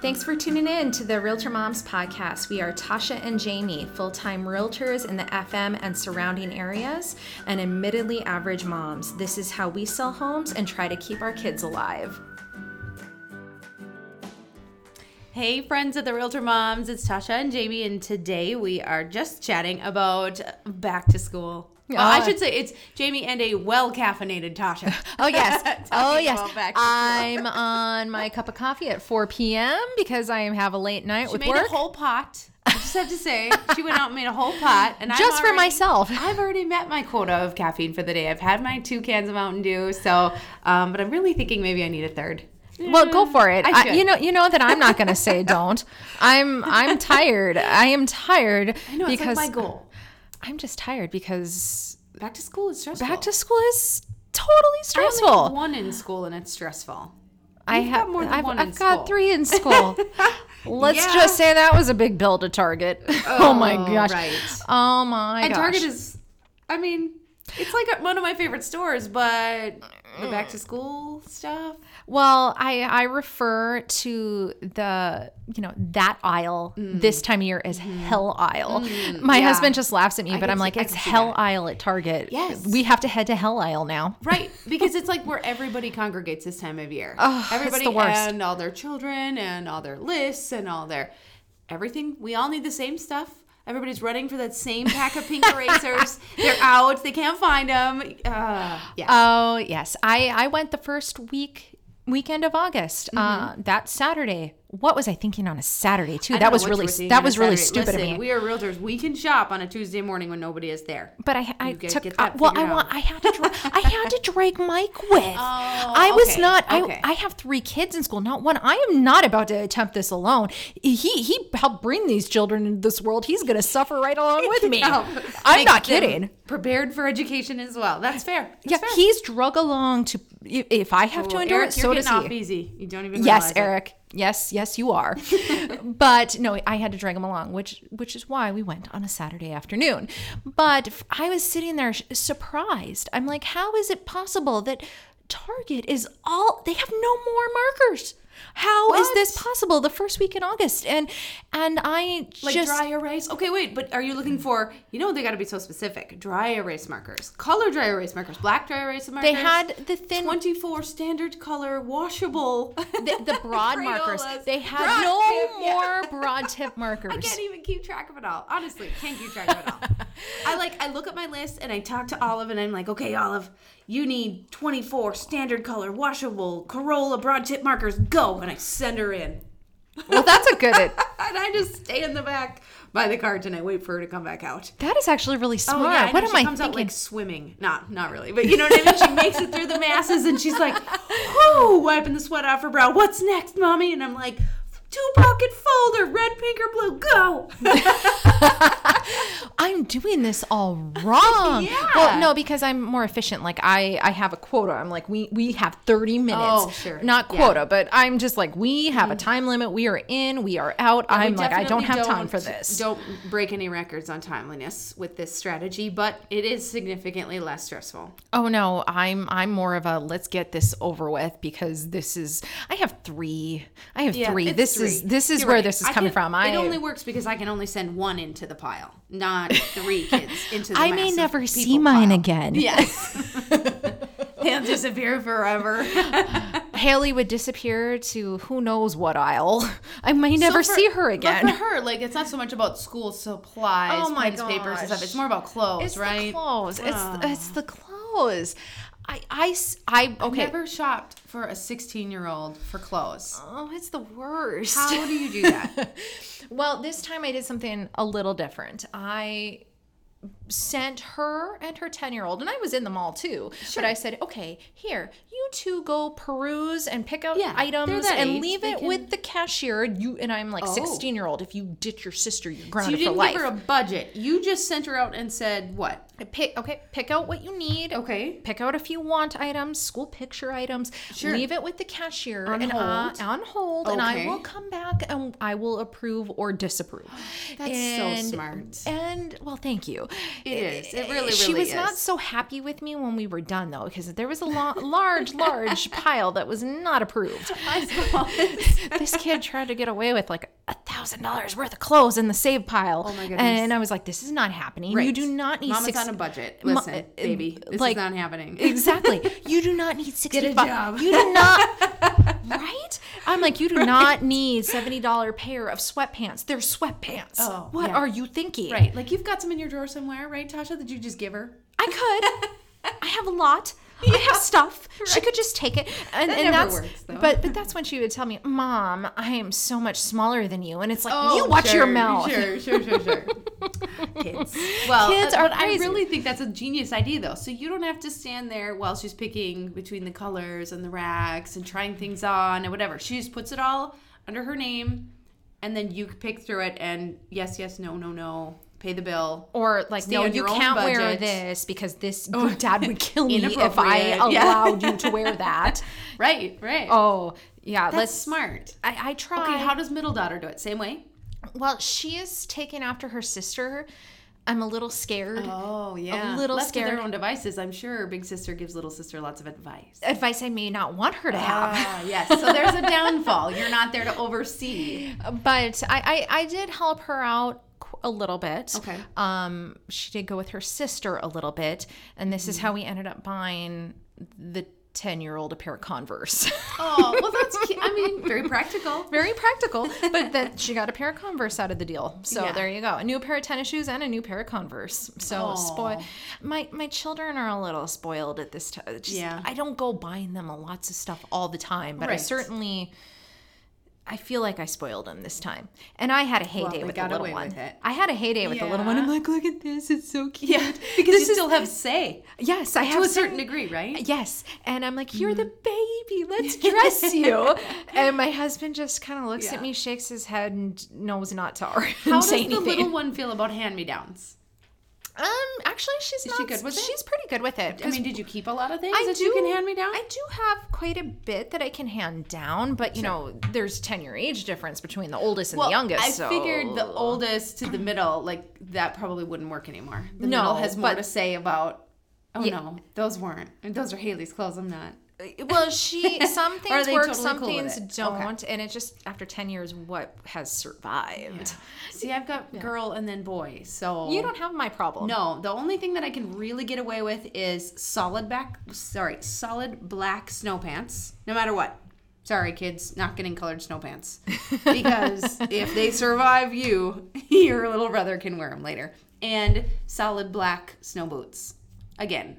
Thanks for tuning in to the Realtor Moms podcast. We are Tasha and Jamie, full time realtors in the FM and surrounding areas, and admittedly average moms. This is how we sell homes and try to keep our kids alive. Hey, friends of the Realtor Moms, it's Tasha and Jamie, and today we are just chatting about back to school. Well, I Uh, should say it's Jamie and a well caffeinated Tasha. Oh yes. oh yes. about back to school. I'm on my cup of coffee at 4 p.m. because I have a late night. She with made work. a whole pot. I just have to say, she went out and made a whole pot, and Just for myself. I've already met my quota of caffeine for the day. I've had my two cans of Mountain Dew, so um, but I'm really thinking maybe I need a third. well, go for it. I I you know, you know that I'm not going to say don't. I'm I'm tired. I am tired I know it's because like my goal. I'm just tired because Back to school is stressful. back to school is totally stressful. I only one in school, and it's stressful. I You've have more than I've, one I've got school. three in school. Let's Yeah. just say that was a big bill to Target. Oh, oh, my Oh, gosh. right. Oh my And gosh. Target is, I mean, it's like one of my favorite stores, but the back to school stuff. Well, I I refer to the you know that aisle this time of year as hell aisle. My Mm. Mm-hmm. yeah. husband just laughs at me, but I'm see- like, I it's hell that. aisle at Target. Yes. we have to head to hell aisle now. Right, because it's like where everybody congregates this time of year. Oh, it's everybody the worst. and all their children and all their lists and all their everything. We all need the same stuff. Everybody's running for that same pack of pink erasers. They're out. They can't find them. Uh, yeah. Oh yes, I I went the first week weekend of August. Uh, that Saturday. What was I thinking on a Saturday too? That was know what you really that was really stupid Listen, of me. We are realtors. We can shop on a Tuesday morning when nobody is there. But I, I took get uh, that well. I want. I had to. Dra- I had to drag Mike with. I was Oh, okay, not. okay. I. I have three kids in school. Not one. I am not about to attempt this alone. He he helped bring these children into this world. He's going to suffer right along with me. No, I'm not kidding. Prepared for education as well. That's fair. That's Yeah, fair. he's drug along to. If I have to endure Eric, it, so does off he. easy. You don't even. Yes, Eric. it. Yes, yes, you are. but no, I had to drag him along, which which is why we went on a Saturday afternoon. But i was sitting there surprised. I'm like, how is it possible that Target is all they have no more markers? How is this possible? The first week in August, and and I Like just dry erase. Okay, wait, but are you looking for? You know, they got to be so specific. Dry erase markers, color dry erase markers, black dry erase markers. they had the thin twenty-four standard color washable. the, the broad markers. They had Broad no tip, yeah. more broad tip markers. I can't even keep track of it all. Honestly, can't keep track of it all. I like I look at my list and I talk to Olive and I'm like, okay, Olive, you need 24 standard color washable Crayola broad tip markers. Go, and I send her in, well, that's a good. and I just stay in the back by the cart and I wait for her to come back out. That is actually really smart. Oh yeah, I what am she I comes out like swimming. Not not really, but you know what I mean. She makes it through the masses and she's like, "Whoo!" wiping the sweat off her brow. What's next, mommy? And I'm like, two pocket folder, red, pink, or blue. Go. I'm doing this all wrong. Yeah. Well, no, because I'm more efficient. Like I, I have a quota. I'm like, we we have 30 minutes. Oh, sure. Not Yeah. Mm. quota, but I'm just like, we have a time limit. We are in. We are out. I'm like, I don't have time don't- for this. Don't break any records on timeliness with this strategy, but it is significantly less stressful. Oh no, I'm I'm more of a let's get this over with because this is. I have three. I have three. This three. is this is You're where right. this is coming can- from. I it only works because I can only send one into the pile, not three kids into the I may never see mine pile. again. Yes. They'll disappear forever. Haley would disappear to who knows what aisle. I may never So for- see her but again. for her, like it's not so much about school supplies, Oh my pens, papers, and stuff. It's more about clothes, It's right? the clothes. It's Oh. it's the clothes. I I I okay. Never shopped for a 16 year old for clothes. oh, it's the worst. How do you do that? well, this time I did something a little different. I sent her and her 10 year old, and I was in the mall too. sure. But I said, okay, here, you two go peruse and pick out Yeah, items and age. leave They it can- with the cashier. You and I'm like Oh. 16 year old. If you ditch your sister, you're grounded So you didn't life. give her a budget. You just sent her out and said what? pick okay, pick out what you need. Okay. Pick out a few want items, school picture items. Sure. Leave it with the cashier On and uh, hold. on hold, and I will come back and I will approve or disapprove. That's so smart. And well, thank you. It is. It really, really she was not so happy with me when we were done though, because there was a lo- large, large pile that was not approved. This kid tried to get away with like a thousand dollars worth of clothes in the save pile. Oh my goodness. And I was like, "This is not happening. You do not need Mama's six- on a budget. Ma- Listen, uh, baby, this like- is not happening. Exactly. You do not need sixty-five. job. You do not. right? I'm like, you do not need seventy dollar pair of sweatpants. They're sweatpants. Oh, what yeah. are you thinking? Right. Like you've got some in your drawer somewhere, right, Tasha? That you just give her? I could. I have a lot. I have stuff. She could just take it. And, That and that's works, though. but but that's when she would tell me, Mom, I am so much smaller than you. And it's like, Oh, you watch sure, your mouth. Sure, sure, sure, sure. Kids. Well, Kids uh, are but I really think that's a genius idea, though. So you don't have to stand there while she's picking between the colors and the racks and trying things on and whatever. She just puts it all under her name, and then you pick through it and yes, yes, no, no, no, pay the bill. Or like, no, you can't wear this because this good dad would kill me if I Inappropriate, yeah. allowed you to wear that. Right, right. Oh, yeah. that's let's. smart. I, I try. Okay, how does middle daughter do it? Same way? well, she is taken after her sister. I'm a little scared. Oh, yeah. A little Left to scared. their own devices, I'm sure big sister gives little sister lots of advice. Advice I may not want her to have. Ah, yes. So there's a downfall. You're not there to oversee. but I, I I did help her out a little bit. Okay. Um, she did go with her sister a little bit, and this Mm-hmm. is how we ended up buying the ten year old a pair of Converse. Oh, well, that's cute. I mean, very practical. Very practical, but that she got a pair of Converse out of the deal. So Yeah. there you go, a new pair of tennis shoes and a new pair of Converse. So spoil. My my children are a little spoiled at this time. Yeah. I don't go buying them lots of stuff all the time, but I certainly. I feel like I spoiled them this time, and I had a heyday they with the little away one. with it. I had a heyday with the little one. I'm like, look at this, it's so cute. Yeah, because This you is- still have say Yes, I to have a certain certain degree, right? Yes. And I'm like, you're the Mm-hmm. baby. Let's dress you. and my husband just kind of looks Yeah. at me, shakes his head, and knows not to argue. How does say the little one feel about hand-me-downs? Um, actually, she's Is not. she good with it? She's pretty good with it. I mean, did you keep a lot of things I that do, you can hand me down? I do have quite a bit that I can hand down, but you know, there's ten year age difference between the oldest and the youngest. I so- figured the oldest to the middle, like that probably wouldn't work anymore. The No, middle has more but- to say about. Oh Yeah. no, those weren't. Those are Haley's clothes. I'm not. Well, she some things work, totally some cool things don't, and it just after ten years, what has survived? See, I've got girl and then boy, so You don't have my problem. No, the only thing that I can really get away with is solid back. Sorry, solid black snow pants. No matter what. Sorry, kids, not getting colored snow pants because if they survive you, your little brother can wear them later. And solid black snow boots. Again,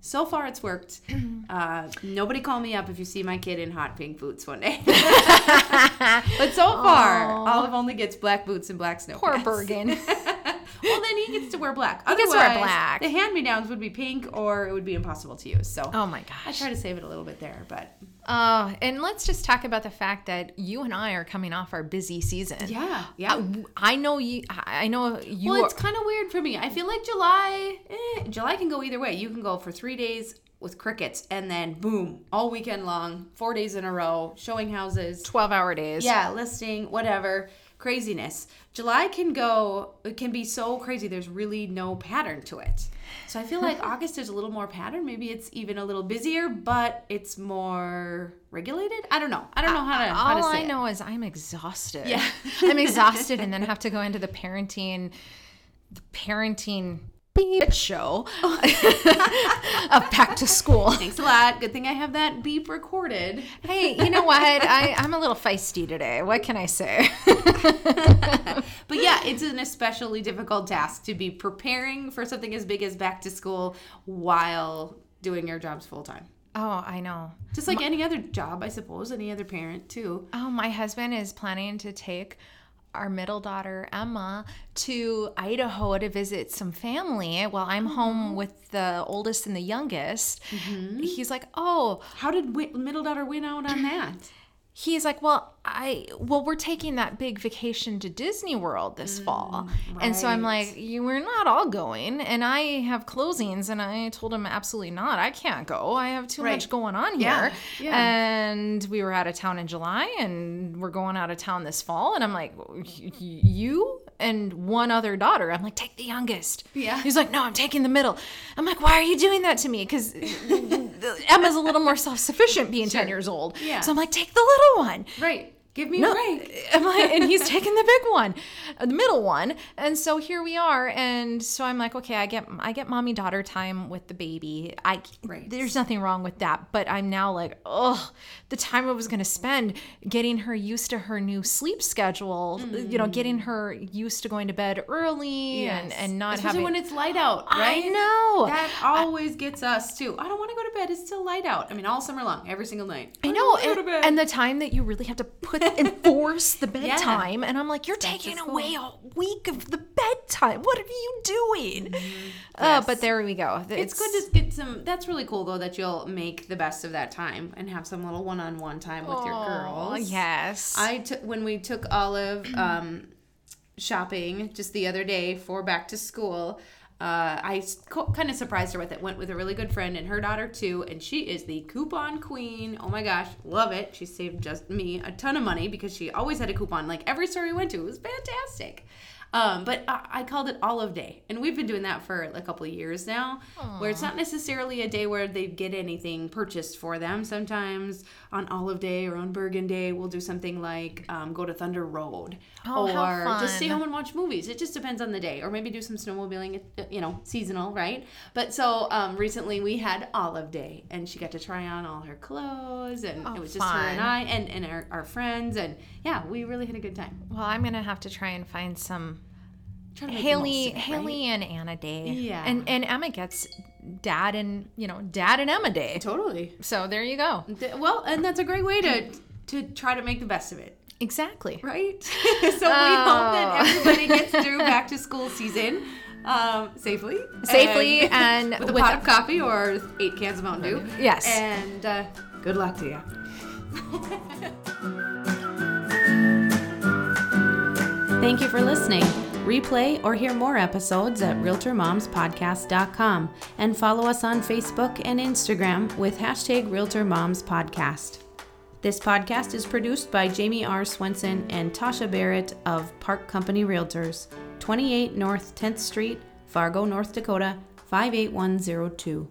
so far it's worked. Uh, nobody call me up if you see my kid in hot pink boots one day. but so far, Olive only gets black boots and black snow Poor pants. Bergen. Well, then he gets to wear black. He gets to wear Otherwise, black. The hand-me-downs would be pink, or it would be impossible to use. So oh my gosh, I try to save it a little bit there, but Oh, and let's just talk about the fact that you and I are coming off our busy season. yeah, yeah. Uh, I know you. I know you. well, it's kind of weird for me. I feel like July, eh, July can go either way. You can go for three days with crickets, and then boom, all weekend long, four days in a row, showing houses. twelve-hour days. Yeah, listing, whatever, craziness. July can go, it can be so crazy. There's really no pattern to it. So I feel like August there's a little more pattern. Maybe it's even a little busier, but it's more regulated. I don't know. I don't know how to how to All I know is I'm exhausted. Yeah. I'm exhausted, and then have to go into the parenting, the parenting beep show of back to school. Thanks a lot. Good thing I have that beep recorded. Hey, you know what? I, I'm a little feisty today. What can I say? But yeah, it's an especially difficult task to be preparing for something as big as back to school while doing your jobs full time. oh, I know. Just like any other job, I suppose, any other parent too. Oh, my husband is planning to take our middle daughter Emma to Idaho to visit some family while I'm home oh. with the oldest and the youngest. Mm-hmm. He's like, "Oh, How did wi- middle daughter win out on that? he's like, well, I well, we're taking that big vacation to Disney World this fall, and so I'm Mm, like, you we're not all going, and I have closings, and I told him absolutely not, I can't go, I have too Right. much going on Yeah, here, yeah. and we were out of town in July, and we're going out of town this fall, and I'm like, "Y- y- you and one other daughter, I'm like, take the youngest, Yeah. He's like, no, I'm taking the middle. I'm like, why are you doing that to me? Because Emma's a little more self sufficient being 10 years old. Yeah. So I'm like, take the little one. Right. Give me No, a break. am I- and he's taking the big one, uh, the middle one, and so here we are. And so I'm like, okay, I get I get mommy daughter time with the baby. I Right. there's nothing wrong with that, but I'm now like, oh, the time I was gonna spend getting her used to her new sleep schedule, you know, getting her used to going to bed early and and not Especially having. when it's light out, Right? I know. That always gets us too. I don't want to go to bed. It's still light out. I mean, all summer long, every single night. I don't know, go to and, bed. and the time that you really have to put enforce the bedtime, and I'm like, you're taking away a week of the bedtime. What are you doing? Uh, Yes. but there we go. it's good to get some. That's really cool though that you'll make the best of that time and have some little one-on-one time with your girls. Yes. I took when we took Olive um, shopping just the other day for back to school. Uh, I kind of surprised her with it. Went with a really good friend and her daughter too, and she is the coupon queen. Oh my gosh, love it! She saved just me a ton of money because she always had a coupon. Like every store we went to, it was fantastic. Um, but I, I called it Olive Day, and we've been doing that for a couple of years now. Where it's not necessarily a day where they get anything purchased for them. Sometimes on Olive Day or on Bergen Day, we'll do something like um, go to Thunder Road, Oh, or just stay home and watch movies. It just depends on the day, or maybe do some snowmobiling. You know, seasonal, right? But so um, recently we had Olive Day, and she got to try on all her clothes, and Oh, it was just her and. I, and and our, our friends, and yeah, we really had a good time. well, I'm gonna have to try and find some Try to make the most Haley, of it, right? Haley and Anna Day. Yeah. And and Emma gets dad and you know dad and Emma Day. Totally. So there you go. Well, and that's a great way to to try to make the best of it, Exactly. right? so we hope that everybody gets through back to school season um, safely, Safely and with a with- pot of coffee or eight cans of Mountain Dew. Yes. and uh, good luck to you. Thank you for listening. Replay or hear more episodes at RealtorMomsPodcast.com and follow us on Facebook and Instagram with hashtag RealtorMomsPodcast. This podcast is produced by Jamie R. Swenson and Tasha Barrett of Park Company Realtors, 28 North 10th Street, Fargo, North Dakota, 58102.